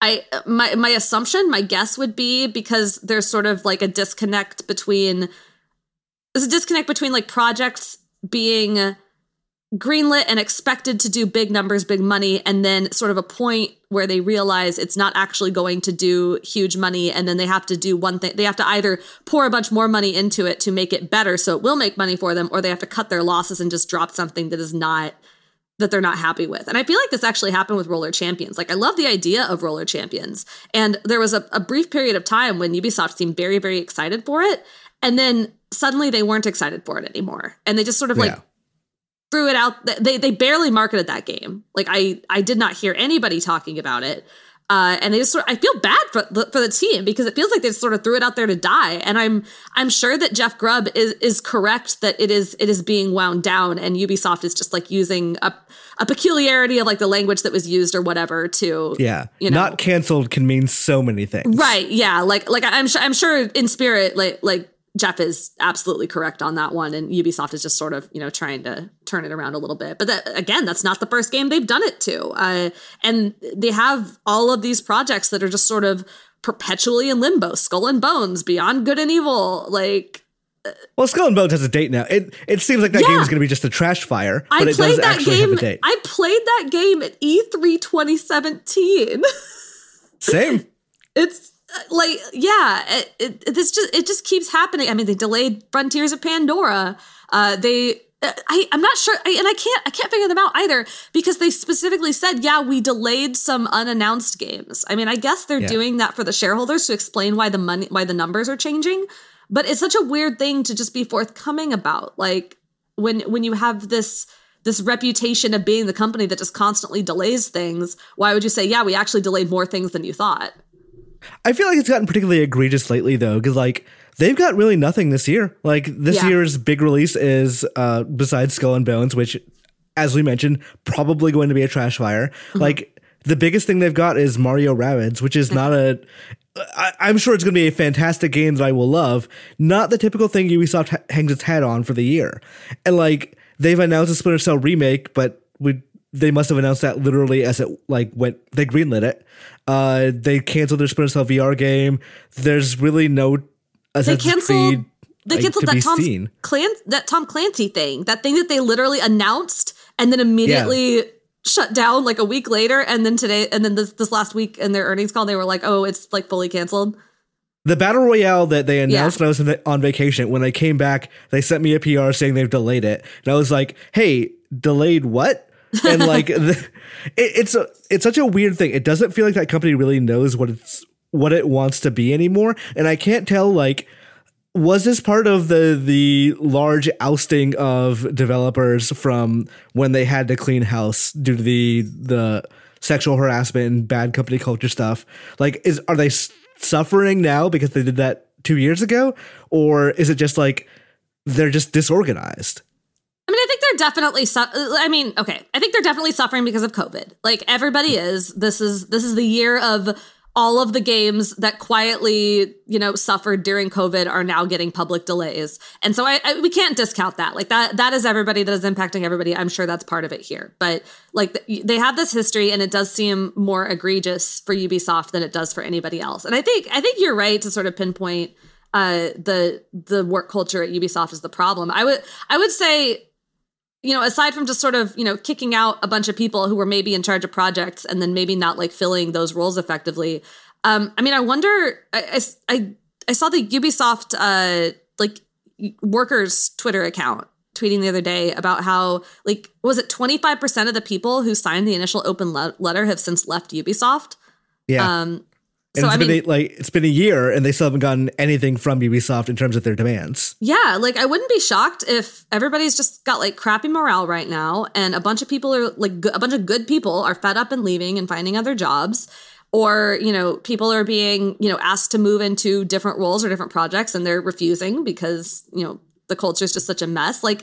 I my my assumption, my guess would be because there's sort of like a disconnect between there's a disconnect between like projects being greenlit and expected to do big numbers, big money, and then sort of a point where they realize it's not actually going to do huge money, and then they have to do one thing. They have to either pour a bunch more money into it to make it better so it will make money for them, or they have to cut their losses and just drop something that is not that they're not happy with. And I feel like this actually happened with Roller Champions. Like I love the idea of Roller Champions. And there was a, a brief period of time when Ubisoft seemed very, very excited for it. And then suddenly they weren't excited for it anymore. And they just sort of like Yeah. Threw it out. They they barely marketed that game. Like I I did not hear anybody talking about it. Uh, and they just sort of, I feel bad for the, for the team because it feels like they just sort of threw it out there to die. And I'm I'm sure that Jeff Grubb is is correct that it is it is being wound down, and Ubisoft is just like using a a peculiarity of like the language that was used or whatever to Yeah, You know. not canceled can mean so many things. Right. Yeah. Like like I'm sure I'm sure in spirit like like Jeff is absolutely correct on that one, and Ubisoft is just sort of you know trying to turn it around a little bit. But that again, that's not the first game they've done it to, uh, and they have all of these projects that are just sort of perpetually in limbo, Skull and Bones, Beyond Good and Evil, like. Well, Skull and Bones has a date now. It it seems like that Yeah. game is going to be just a trash fire, I but it played does actually game. have a date. I played that game at E E3 2017. Same. it's uh, like yeah it, it this just it just keeps happening i mean they delayed frontiers of pandora uh they I, I'm not sure, I, and I can't I can't figure them out either because they specifically said, yeah, we delayed some unannounced games. I mean, I guess they're Yeah. doing that for the shareholders to explain why the money why the numbers are changing, but it's such a weird thing to just be forthcoming about. Like when when you have this this reputation of being the company that just constantly delays things, why would you say, yeah, we actually delayed more things than you thought? I feel like it's gotten particularly egregious lately though, because like they've got really nothing this year. Like this Yeah. year's big release is uh besides Skull and Bones, which as we mentioned, probably going to be a trash fire. Mm-hmm. Like the biggest thing they've got is Mario Rabbids, which is not a I, I'm sure it's going to be a fantastic game that I will love. Not the typical thing Ubisoft ha- hangs its hat on for the year. And like they've announced a Splinter Cell remake, but we they must have announced that literally as it like went. They greenlit it. Uh, they canceled their Splinter Cell VR game. There's really no They canceled Creed, they canceled that Tom. Clan that Tom Clancy thing, that thing that they literally announced and then immediately shut down like a week later, and then today and then this this last week in their earnings call they were like, oh, it's like fully canceled. The battle royale that they announced Yeah. when I was on vacation, when I came back, they sent me a PR saying they've delayed it, and I was like, "Hey, delayed what?" And like, the, it, it's a it's such a weird thing. It doesn't feel like that company really knows what it's what it wants to be anymore, and I can't tell like. Was this part of the the large ousting of developers from when they had to clean house due to the the sexual harassment and bad company culture stuff? Like, is are they suffering now because they did that two years ago, or is it just like they're just disorganized? I mean, I think they're definitely. Su- I mean, okay, I think they're definitely suffering because of COVID. Like everybody is. This is this is the year of all of the games that quietly, you know, suffered during COVID are now getting public delays, and so I, I we can't discount that. Like that that is everybody that is impacting everybody. I'm sure that's part of it here, but like th- they have this history, and it does seem more egregious for Ubisoft than it does for anybody else. And I think I think you're right to sort of pinpoint uh, the the work culture at Ubisoft is the problem. I would I would say you know, aside from just sort of, you know, kicking out a bunch of people who were maybe in charge of projects and then maybe not like filling those roles effectively. Um, I mean, I wonder, I, I, I, saw the Ubisoft, uh, like workers Twitter account tweeting the other day about how like, was it 25% of the people who signed the initial open le- letter have since left Ubisoft? Yeah, Um, and so it's I been mean, a, like it's been a year, and they still haven't gotten anything from Ubisoft in terms of their demands. Yeah, like I wouldn't be shocked if everybody's just got like crappy morale right now, and a bunch of people are like a bunch of good people are fed up and leaving and finding other jobs, or you know people are being you know asked to move into different roles or different projects and they're refusing because you know the culture is just such a mess. Like,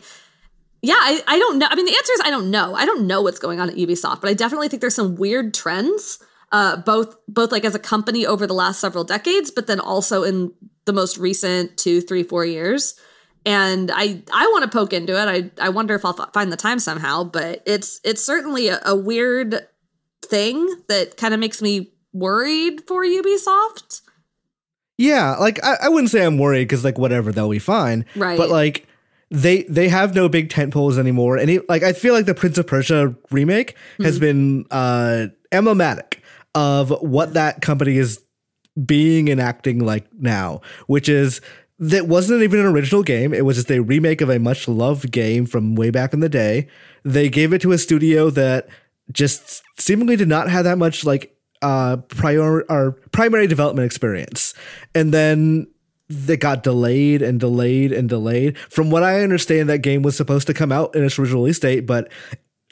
yeah, I, I don't know. I mean, the answer is I don't know. I don't know what's going on at Ubisoft, but I definitely think there's some weird trends. Uh, both both like as a company over the last several decades, but then also in the most recent two, three, four years. And I I want to poke into it. I I wonder if I'll f- find the time somehow. But it's it's certainly a, a weird thing that kind of makes me worried for Ubisoft. Yeah, like I, I wouldn't say I'm worried because like whatever they'll be fine. Right. But like they they have no big tent poles anymore, and it, like I feel like the Prince of Persia remake has been uh emblematic of what that company is being and acting like now, which is that wasn't even an original game. It was just a remake of a much loved game from way back in the day. They gave it to a studio that just seemingly did not have that much like uh prior or primary development experience. And then they got delayed and delayed and delayed. From what I understand, that game was supposed to come out in its original release date, but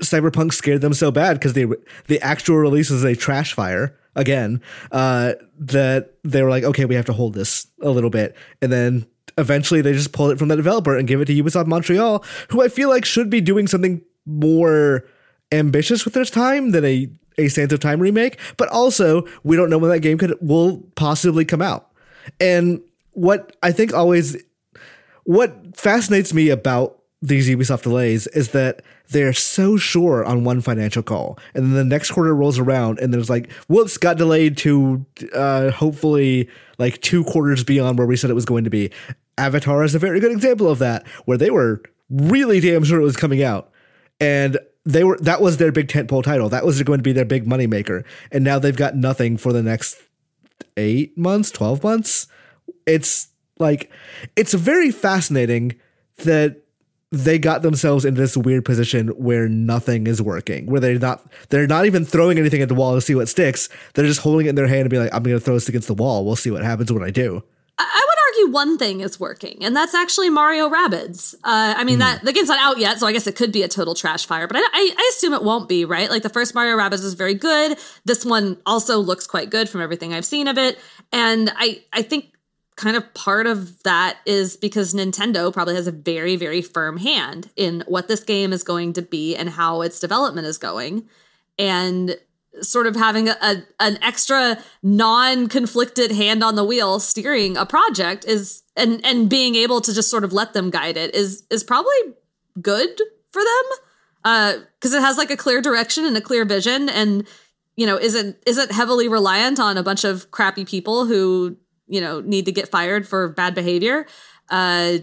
Cyberpunk scared them so bad because they the actual release is a trash fire again. Uh, that they were like, okay, we have to hold this a little bit, and then eventually they just pulled it from the developer and give it to Ubisoft Montreal, who I feel like should be doing something more ambitious with their time than a a Sands of Time remake. But also, we don't know when that game could will possibly come out. And what I think always what fascinates me about these Ubisoft delays is that they're so sure on one financial call, and then the next quarter rolls around, and there's like, whoops, got delayed to uh, hopefully like two quarters beyond where we said it was going to be. Avatar is a very good example of that, where they were really damn sure it was coming out, and they were that was their big tentpole title. That was going to be their big moneymaker, and now they've got nothing for the next eight months, twelve months. It's like it's very fascinating that they got themselves into this weird position where nothing is working, where they're not they're not even throwing anything at the wall to see what sticks. They're just holding it in their hand and be like, I'm gonna throw this against the wall. We'll see what happens when I do. I would argue one thing is working, and that's actually Mario Rabbids. Uh, I mean, mm. that the game's not out yet, so I guess it could be a total trash fire, but I, I, I, assume it won't be, right? Like the first Mario Rabbids is very good. This one also looks quite good from everything I've seen of it, and I I think kind of part of that is because Nintendo probably has a very, very firm hand in what this game is going to be and how its development is going. And sort of having a, a an extra non-conflicted hand on the wheel steering a project is and and being able to just sort of let them guide it is is probably good for them uh because it has like a clear direction and a clear vision and you know isn't isn't heavily reliant on a bunch of crappy people who you know need to get fired for bad behavior. Uh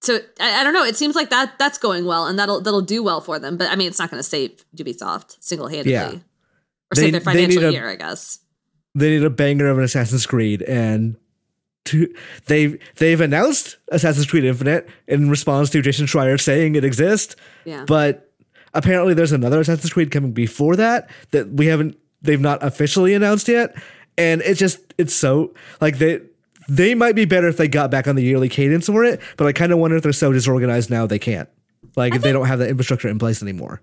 so I, I, don't know. It seems like that that's going well and that'll that'll do well for them. But i mean it's not going to save ubisoft single-handedly. Yeah. or they, save their financial year i guess. they need a banger of an assassin's creed and to, they've they've announced assassin's creed infinite in response to jason schreier saying it exists. Yeah. But apparently there's another assassin's creed coming before that that we haven't they've not officially announced yet. And it's just it's so like they they might be better if they got back on the yearly cadence for it, but I kind of wonder if they're so disorganized now they can't. Like if think, they don't have that infrastructure in place anymore.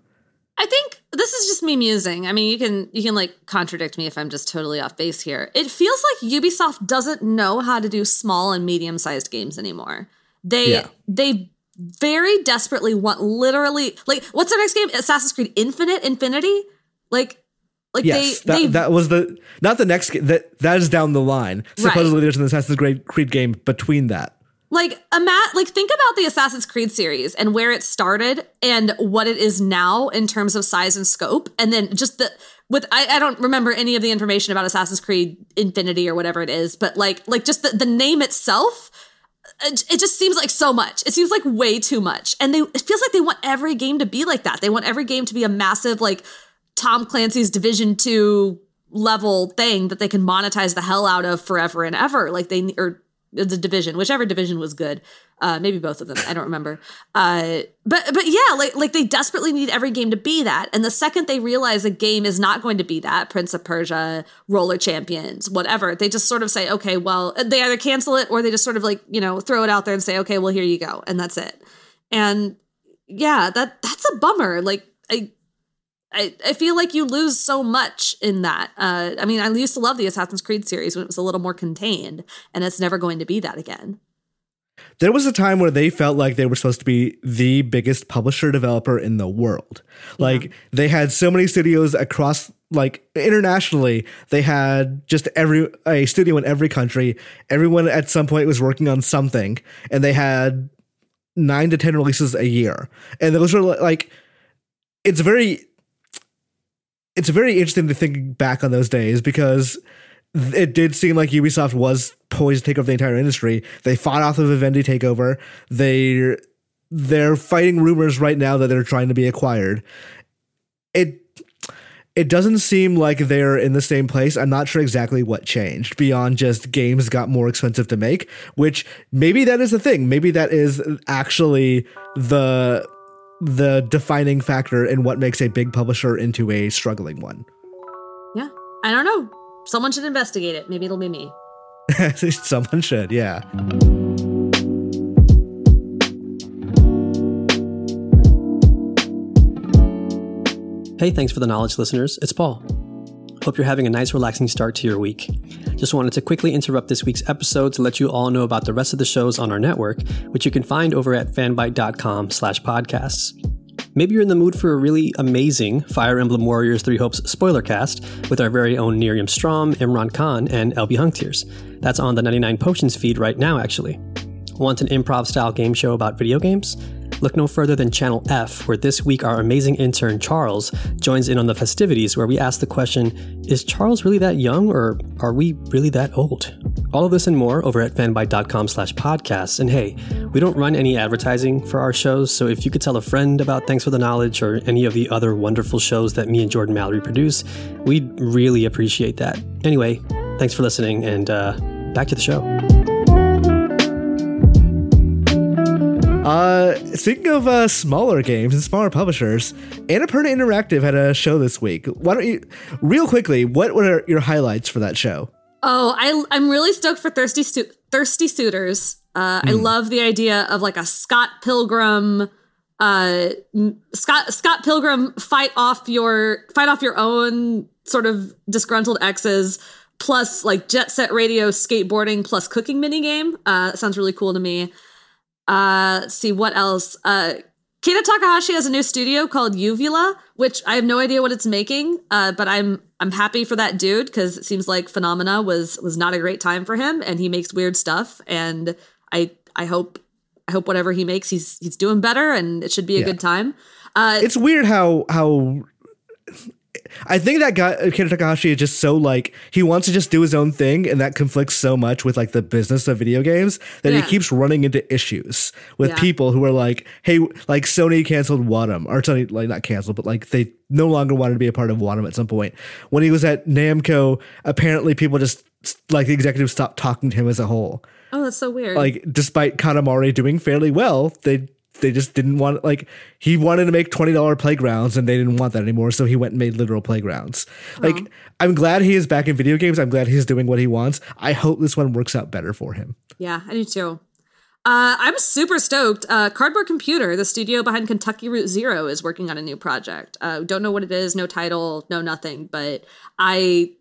I think this is just me musing. I mean, you can you can like contradict me if I'm just totally off base here. It feels like Ubisoft doesn't know how to do small and medium sized games anymore. They yeah. they very desperately want literally like what's their next game? Assassin's Creed Infinite Infinity? Like like yes, they, that, that was the not the next that that is down the line. Supposedly, right. there's an Assassin's Creed game between that. Like a mat, like think about the Assassin's Creed series and where it started and what it is now in terms of size and scope, and then just the with I, I don't remember any of the information about Assassin's Creed Infinity or whatever it is, but like like just the, the name itself it just seems like so much. It seems like way too much. And they it feels like they want every game to be like that. They want every game to be a massive like Tom Clancy's Division 2 level thing that they can monetize the hell out of forever and ever. Like they or the division, whichever division was good. Uh, maybe both of them. I don't remember. Uh, but but yeah, like like they desperately need every game to be that. And the second they realize a game is not going to be that, Prince of Persia, Roller Champions, whatever, they just sort of say, okay, well, they either cancel it or they just sort of like you know throw it out there and say, okay, well here you go, and that's it. And yeah, that that's a bummer. Like I I, I feel like you lose so much in that. Uh, I mean, I used to love the Assassin's Creed series when it was a little more contained, and it's never going to be that again. There was a time where they felt like they were supposed to be the biggest publisher developer in the world. Yeah. Like they had so many studios across like internationally, they had just every a studio in every country. Everyone at some point was working on something and they had 9 to 10 releases a year. And those were like it's very it's very interesting to think back on those days because it did seem like Ubisoft was poised to take over the entire industry. They fought off the Vivendi takeover. They they're fighting rumors right now that they're trying to be acquired. It it doesn't seem like they're in the same place. I'm not sure exactly what changed beyond just games got more expensive to make, which maybe that is the thing. Maybe that is actually the the defining factor in what makes a big publisher into a struggling one. Yeah. I don't know. Someone should investigate it. Maybe it'll be me. Someone should, yeah. Hey, thanks for the knowledge, listeners. It's Paul. Hope you're having a nice, relaxing start to your week. Just wanted to quickly interrupt this week's episode to let you all know about the rest of the shows on our network, which you can find over at fanbyte.com slash podcasts. Maybe you're in the mood for a really amazing Fire Emblem Warriors 3 Hopes spoiler cast with our very own Nerium Strom, Imran Khan, and LB Hunktears. That's on the 99 Potions feed right now, actually. Want an improv style game show about video games? Look no further than Channel F, where this week our amazing intern Charles joins in on the festivities where we ask the question Is Charles really that young, or are we really that old? All of this and more over at fanbyte.com slash podcasts. And hey, we don't run any advertising for our shows, so if you could tell a friend about Thanks for the Knowledge or any of the other wonderful shows that me and Jordan Mallory produce, we'd really appreciate that. Anyway, thanks for listening, and uh, back to the show. Uh, speaking of uh, smaller games and smaller publishers, Annapurna Interactive had a show this week. Why don't you, real quickly, what were your highlights for that show? Oh, I I'm really stoked for thirsty Stu- thirsty suitors. Uh, I love the idea of like a Scott Pilgrim, uh, Scott Scott Pilgrim fight off your fight off your own sort of disgruntled exes, plus like Jet Set Radio skateboarding plus cooking mini game. Uh, sounds really cool to me. Uh, let's see what else. Uh, Keita Takahashi has a new studio called Uvula, which I have no idea what it's making, uh, but I'm I'm happy for that dude because it seems like Funomena was was not a great time for him, and he makes weird stuff, and I I hope I hope whatever he makes, he's he's doing better, and it should be a Yeah. good time. Uh, It's weird how how I think that guy Keita Takahashi is just so like he wants to just do his own thing, and that conflicts so much with like the business of video games that Yeah. he keeps running into issues with Yeah. people who are like, "Hey, like Sony canceled Wattam, or Sony like not canceled, but like they no longer wanted to be a part of Wattam at some point." When he was at Namco, apparently people just like the executives stopped talking to him as a whole. oh, that's so weird. Like despite Katamari doing fairly well, they they just didn't want like he wanted to make twenty dollar playgrounds and they didn't want that anymore, so he went and made literal playgrounds. Like I'm glad he is back in video games. I'm glad he's doing what he wants. I hope this one works out better for him. Yeah, I do too. Uh, I'm super stoked. Uh, Cardboard Computer, the studio behind Kentucky Route Zero, is working on a new project. Uh, don't know what it is, no title, no nothing, but I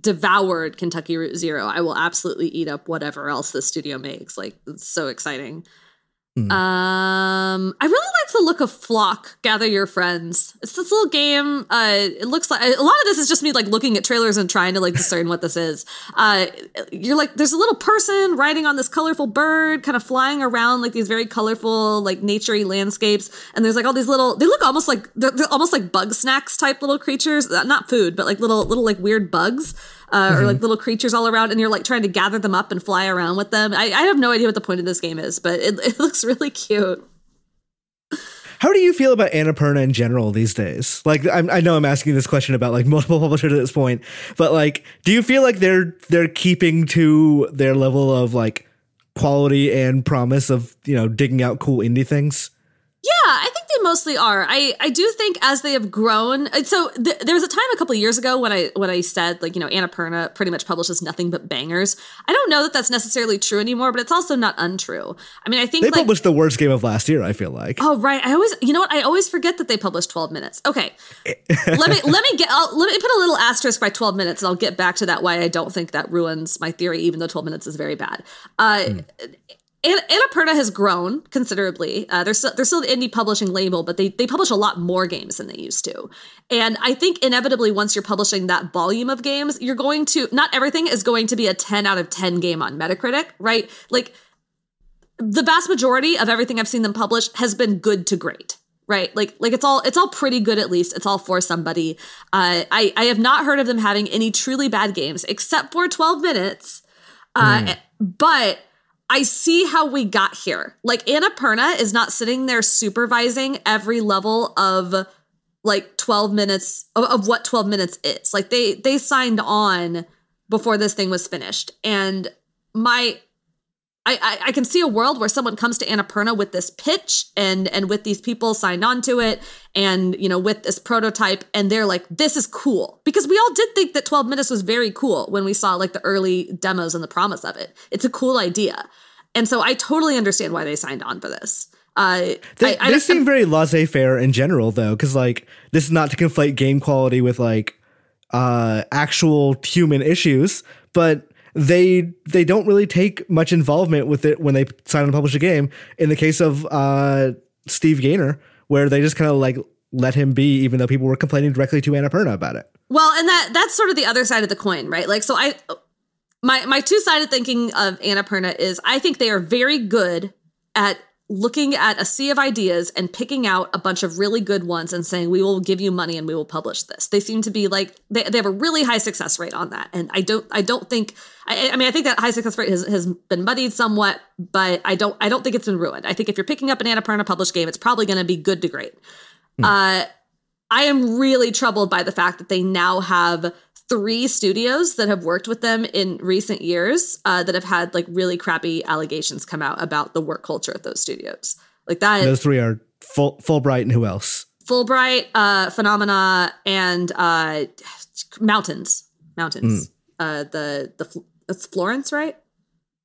devoured Kentucky Route Zero. I will absolutely eat up whatever else the studio makes. Like, it's so exciting. Hmm. Um, I really like the look of Flock. Gather your friends. It's this little game. Uh, it looks like a lot of this is just me like looking at trailers and trying to like discern what this is. Uh, you're like there's a little person riding on this colorful bird, kind of flying around like these very colorful like naturey landscapes, and there's like all these little. They look almost like they're, they're almost like bug snacks type little creatures. Not food, but like little little like weird bugs uh, or like little creatures all around, and you're like trying to gather them up and fly around with them. I, I have no idea what the point of this game is, but it, it looks really cute. How do you feel about Annapurna in general these days? Like, I'm, I know I'm asking this question about like multiple publishers at this point, but like, do you feel like they're they're keeping to their level of like quality and promise of you know digging out cool indie things? Yeah, I think they mostly are. I, I do think as they have grown. So th- there was a time a couple of years ago when I when I said like you know Annapurna pretty much publishes nothing but bangers. I don't know that that's necessarily true anymore, but it's also not untrue. I mean, I think They like published the worst game of last year. I feel like. Oh right, I always you know what I always forget that they published 12 minutes. Okay. let me let me get I'll, let me put a little asterisk by 12 minutes and I'll get back to that why I don't think that ruins my theory even though 12 minutes is very bad. Uh An- Annapurna has grown considerably. Uh, they're still they're still the indie publishing label, but they they publish a lot more games than they used to. And I think inevitably, once you're publishing that volume of games, you're going to not everything is going to be a 10 out of 10 game on Metacritic, right? Like the vast majority of everything I've seen them publish has been good to great. Right, like like it's all it's all pretty good at least. It's all for somebody. Uh, I I have not heard of them having any truly bad games except for Twelve Minutes. Uh, But I see how we got here. Like Annapurna is not sitting there supervising every level of like 12 minutes of, of what 12 minutes is. Like they they signed on before this thing was finished. And my I, I, I can see a world where someone comes to Annapurna with this pitch and and with these people signed on to it and you know with this prototype and they're like this is cool. Because we all did think that 12 minutes was very cool when we saw like the early demos and the promise of it. It's a cool idea. And so I totally understand why they signed on for this. Uh They, I, I, they seem very laissez-faire in general, though, because like this is not to conflate game quality with like uh, actual human issues, but they they don't really take much involvement with it when they sign and publish a game. In the case of uh, Steve Gaynor, where they just kind of like let him be, even though people were complaining directly to Annapurna about it. Well, and that that's sort of the other side of the coin, right? Like, so I, my my two sided thinking of Annapurna is I think they are very good at looking at a sea of ideas and picking out a bunch of really good ones and saying we will give you money and we will publish this. They seem to be like they, they have a really high success rate on that, and I don't I don't think I, I mean I think that high success rate has, has been muddied somewhat, but I don't I don't think it's been ruined. I think if you're picking up an Annapurna published game, it's probably going to be good to great. Uh, I am really troubled by the fact that they now have three studios that have worked with them in recent years uh, that have had like really crappy allegations come out about the work culture at those studios. Like that. Those three are full Fullbright and who else? Fullbright, uh, Funomena, and uh, Mountains. Mountains. Mm. Uh, the the it's Florence, right?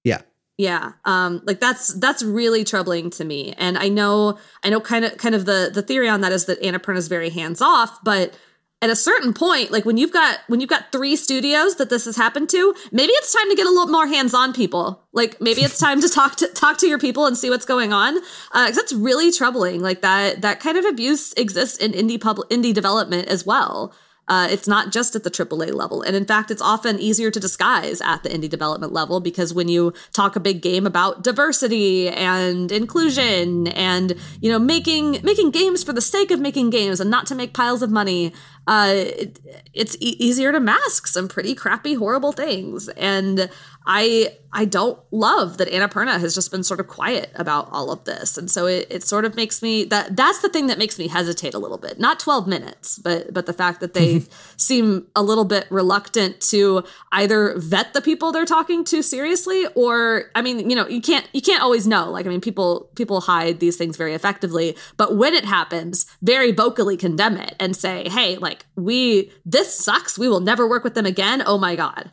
Yeah. Yeah. Um, like that's that's really troubling to me. And I know I know kind of kind of the the theory on that is that Annapurna is very hands off, but at a certain point, like when you've got when you've got three studios that this has happened to, maybe it's time to get a little more hands-on people. Like maybe it's time to talk to talk to your people and see what's going on. Because uh, that's really troubling. Like that that kind of abuse exists in indie public indie development as well. Uh, it's not just at the AAA level. And in fact, it's often easier to disguise at the indie development level because when you talk a big game about diversity and inclusion and, you know, making making games for the sake of making games and not to make piles of money, uh, it, it's e- easier to mask some pretty crappy, horrible things. And I I don't love that Annapurna has just been sort of quiet about all of this. And so it, it sort of makes me that that's the thing that makes me hesitate a little bit. Not 12 minutes, but but the fact that they seem a little bit reluctant to either vet the people they're talking to seriously or I mean, you know, you can't you can't always know. Like I mean, people people hide these things very effectively, but when it happens, very vocally condemn it and say, "Hey, like we this sucks. We will never work with them again." Oh my god.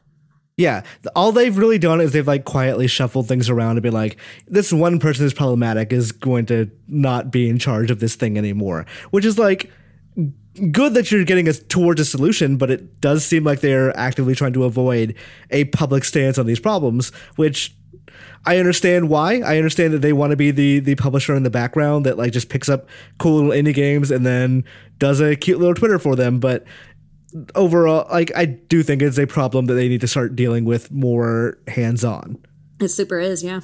Yeah, all they've really done is they've like quietly shuffled things around and be like, this one person is problematic is going to not be in charge of this thing anymore, which is like good that you're getting us towards a solution, but it does seem like they're actively trying to avoid a public stance on these problems, which I understand why. I understand that they want to be the the publisher in the background that like just picks up cool little indie games and then does a cute little Twitter for them, but overall, like I do think it's a problem that they need to start dealing with more hands on. It super is, yeah.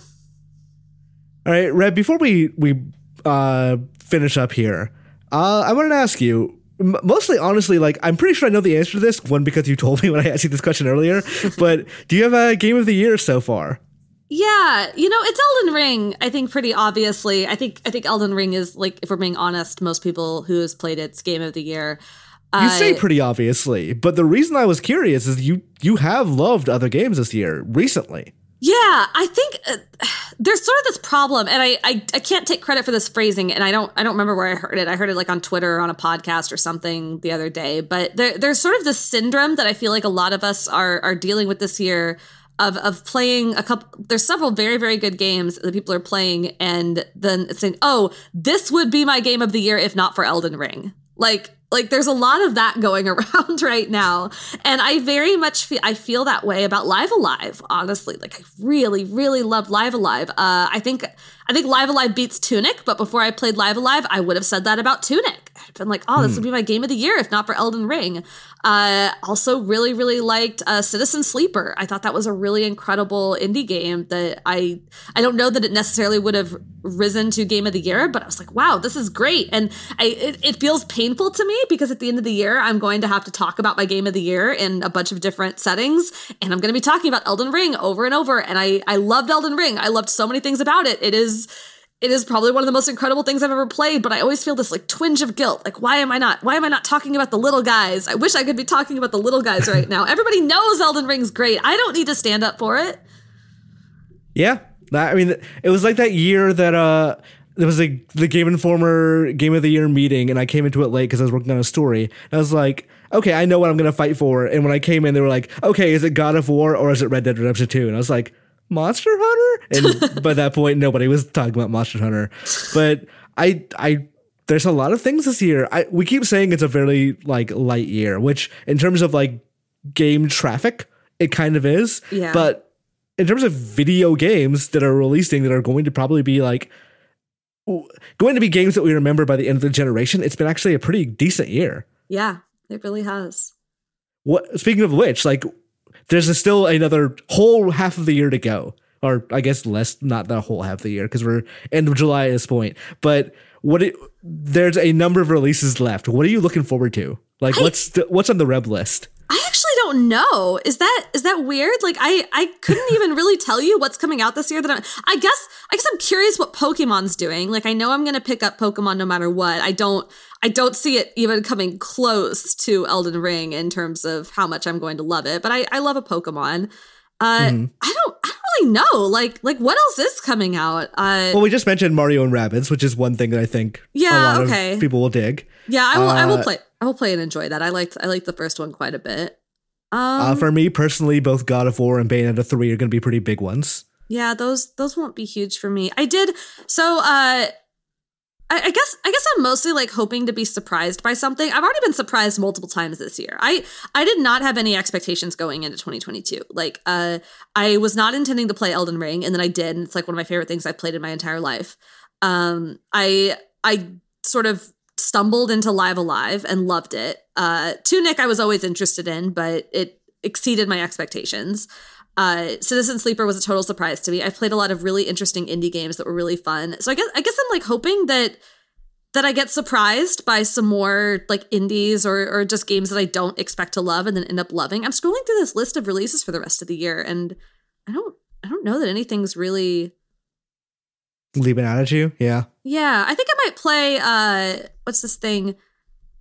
All right, Red. Before we we uh, finish up here, uh, I wanted to ask you. Mostly, honestly, like I'm pretty sure I know the answer to this. One because you told me when I asked you this question earlier. but do you have a game of the year so far? Yeah, you know, it's Elden Ring. I think pretty obviously. I think I think Elden Ring is like, if we're being honest, most people who has played it's game of the year. You say pretty obviously, but the reason I was curious is you you have loved other games this year recently. Yeah, I think uh, there's sort of this problem, and I, I, I can't take credit for this phrasing, and I don't I don't remember where I heard it. I heard it like on Twitter or on a podcast or something the other day. But there, there's sort of this syndrome that I feel like a lot of us are are dealing with this year of of playing a couple. There's several very very good games that people are playing, and then saying, "Oh, this would be my game of the year if not for Elden Ring." Like like there's a lot of that going around right now. And I very much feel I feel that way about Live Alive, honestly. Like I really, really love Live Alive. Uh, I think I think Live Alive beats Tunic, but before I played Live Alive, I would have said that about Tunic. I'd been like, oh, this would be my game of the year if not for Elden Ring. Uh, also, really, really liked uh, Citizen Sleeper. I thought that was a really incredible indie game that I I don't know that it necessarily would have risen to game of the year, but I was like, wow, this is great, and I it, it feels painful to me because at the end of the year, I'm going to have to talk about my game of the year in a bunch of different settings, and I'm going to be talking about Elden Ring over and over. And I I loved Elden Ring. I loved so many things about it. It is it is probably one of the most incredible things I've ever played, but I always feel this like twinge of guilt. Like, why am I not? Why am I not talking about the little guys? I wish I could be talking about the little guys right now. Everybody knows Elden Ring's great. I don't need to stand up for it. Yeah. I mean, it was like that year that uh there was a the Game Informer Game of the Year meeting, and I came into it late because I was working on a story. I was like, okay, I know what I'm gonna fight for. And when I came in, they were like, okay, is it God of War or is it Red Dead Redemption 2? And I was like, Monster Hunter? And by that point, nobody was talking about Monster Hunter. But I, I, there's a lot of things this year. I we keep saying it's a very like light year, which in terms of like game traffic, it kind of is. Yeah. But in terms of video games that are releasing that are going to probably be like going to be games that we remember by the end of the generation, it's been actually a pretty decent year. Yeah, it really has. What speaking of which, like there's still another whole half of the year to go. Or I guess less, not the whole half of the year because we're end of July at this point. But what it, there's a number of releases left. What are you looking forward to? Like I, what's the, what's on the Reb list? I actually don't know. Is that is that weird? Like I I couldn't even really tell you what's coming out this year. That I'm, I guess I guess I'm curious what Pokemon's doing. Like I know I'm gonna pick up Pokemon no matter what. I don't I don't see it even coming close to Elden Ring in terms of how much I'm going to love it. But I I love a Pokemon. Uh, mm-hmm. I don't I don't really know. Like, like what else is coming out? Uh, Well, we just mentioned Mario and Rabbids, which is one thing that I think a Yeah, lot okay. of people will dig. yeah, I will. I will uh, play. I will play and enjoy that. I liked. I liked the first one quite a bit. Um, uh, for me personally, both God of War and Bayonetta 3 are going to be pretty big ones. yeah, those those won't be huge for me. I did so. uh I, I guess I guess I'm mostly like hoping to be surprised by something. I've already been surprised multiple times this year. I I did not have any expectations going into 2022. Like uh I was not intending to play Elden Ring and then I did and it's like one of my favorite things I've played in my entire life. Um I I sort of stumbled into Live Alive and loved it. Uh Tunic I was always interested in, but it exceeded my expectations. Uh, Citizen Sleeper was a total surprise to me. I've played a lot of really interesting indie games that were really fun. So I guess I guess I'm like hoping that that I get surprised by some more like indies or or just games that I don't expect to love and then end up loving. I'm scrolling through this list of releases for the rest of the year and I don't I don't know that anything's really Leaping out at you? Yeah. yeah, I think I might play uh what's this thing?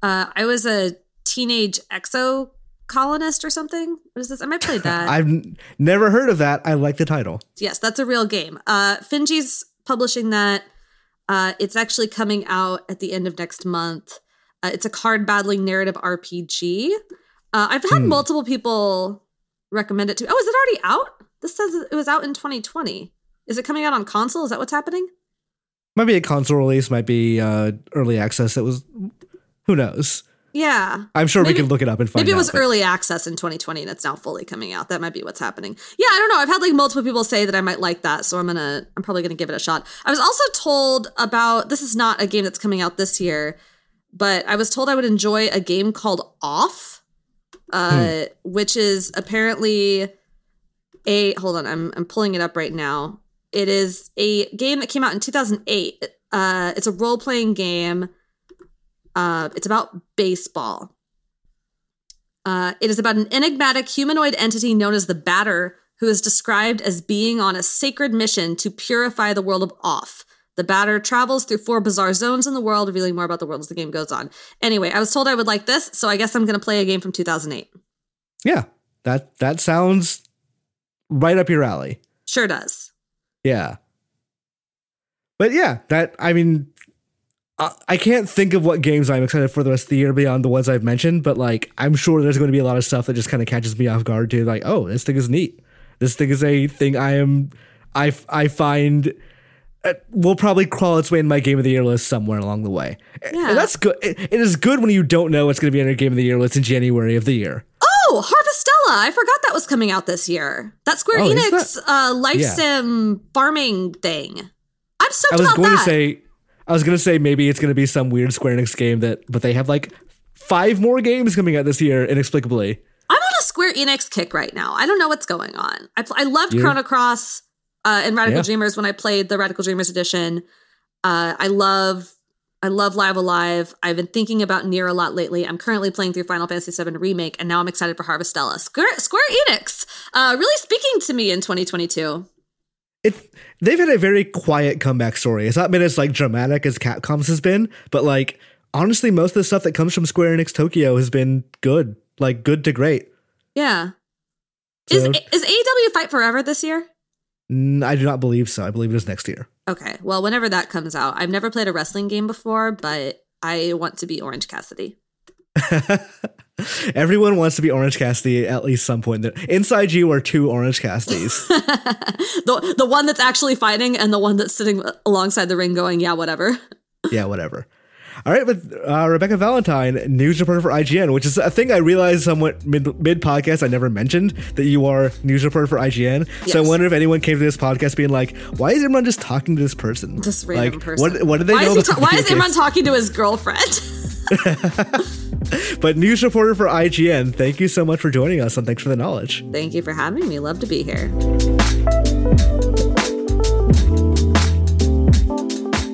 Uh I was a teenage exo colonist or something. What is this? I might play that. I've n- never heard of that. I like the title. yes, that's a real game. Uh Finji's publishing that. Uh it's actually coming out at the end of next month. Uh, it's a card battling narrative RPG. Uh, I've had Hmm. multiple people recommend it to. Oh, is it already out? This says it was out in 2020. Is it coming out on console? Is that what's happening? Might be a console release, might be uh, early access. it was, who knows? Yeah. I'm sure Maybe- we can look it up and find Maybe it was but- early access in 2020 and it's now fully coming out. That might be what's happening. Yeah, I don't know. I've had like multiple people say that I might like that, so I'm gonna I'm probably gonna give it a shot. I was also told about this is not a game that's coming out this year, but I was told I would enjoy a game called Off, uh, which is apparently a hold on, I'm I'm pulling it up right now. It is a game that came out in 2008. Uh, it's a role playing game. Uh, it's about baseball. Uh, it is about an enigmatic humanoid entity known as the Batter, who is described as being on a sacred mission to purify the world of Off. The Batter travels through four bizarre zones in the world, revealing more about the world as the game goes on. Anyway, I was told I would like this, so I guess I'm going to play a game from 2008. Yeah, that that sounds right up your alley. Sure does. Yeah. But yeah, that I mean, I, I can't think of what games I'm excited for the rest of the year beyond the ones I've mentioned. But like, I'm sure there's going to be a lot of stuff that just kind of catches me off guard too. Like, oh, this thing is neat. This thing is a thing I am. I I find. Uh, will probably crawl its way in my game of the year list somewhere along the way. Yeah. And that's good. It- it is good when you don't know what's going to be on your game of the year list in January of the year. Oh, Harvestella! I forgot that was coming out this year. That Square Oh, Enix uh, life Yeah. sim farming thing. I'm stoked I was about going that. to say, I was going to say maybe it's going to be some weird Square Enix game that, but they have like five more games coming out this year inexplicably. I'm on a Square Enix kick right now. I don't know what's going on. I, pl- I loved You- Chrono Cross uh, and Radical Yeah. Dreamers when I played the Radical Dreamers edition. Uh, I love I love Live Alive. I've been thinking about Nier a lot lately. I'm currently playing through Final Fantasy VII Remake, and now I'm excited for Harvestella. Square, Square Enix, uh, really speaking to me in 2022. It they've had a very quiet comeback story. It's not been as like dramatic as Capcom's has been, but like honestly, most of the stuff that comes from Square Enix Tokyo has been good, like good to great. Yeah. Is So- is AEW Fight Forever this year? I do not believe so. I believe it is next year. Okay. Well, whenever that comes out, I've never played a wrestling game before, but I want to be Orange Cassidy. Everyone wants to be Orange Cassidy at least some point. Inside you are two Orange Cassidys. the the one that's actually fighting and the one that's sitting alongside the ring going, yeah, whatever. yeah, whatever. All right, with uh, Rebecca Valentine, news reporter for IGN, which is a thing I realized somewhat mid mid podcast. I never mentioned that you are news reporter for IGN. So I wonder if anyone came to this podcast being like, "Why is everyone just talking to this person? This random like, person. What what do they why know? Is ta- why is Imran talking to his girlfriend? But news reporter for IGN, thank you so much for joining us, and thanks for the knowledge. Thank you for having me. Love to be here.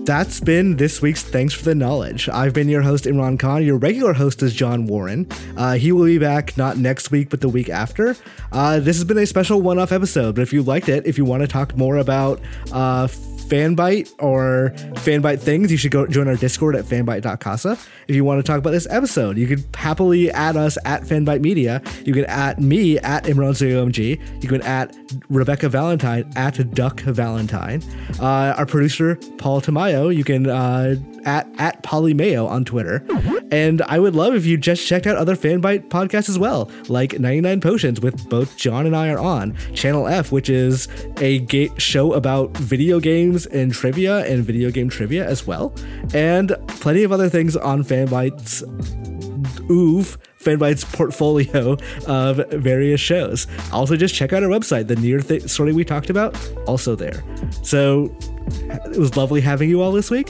That's been this week's Thanks for the Knowledge. I've been your host, Imran Khan. Your regular host is John Warren. Uh, he will be back not next week, but the week after. Uh, this has been a special one off episode, but if you liked it, if you want to talk more about uh, Fanbyte or Fanbyte things, you should go join our Discord at fanbyte.casa. If you want to talk about this episode, you could happily add us at Fanbyte media. You can add me at Imran ImranZOMG. You can add Rebecca Valentine at Duck Valentine. Uh, our producer, Paul Tamayo, you can uh, at, at Polymayo on Twitter. And I would love if you just checked out other Fanbyte podcasts as well, like 99 Potions with both John and I are on, Channel F, which is a ga- show about video games and trivia and video game trivia as well, and plenty of other things on Fanbyte's Oov Fanbyte's portfolio of various shows. Also, just check out our website. The Nier th- story we talked about, also there. So it was lovely having you all this week.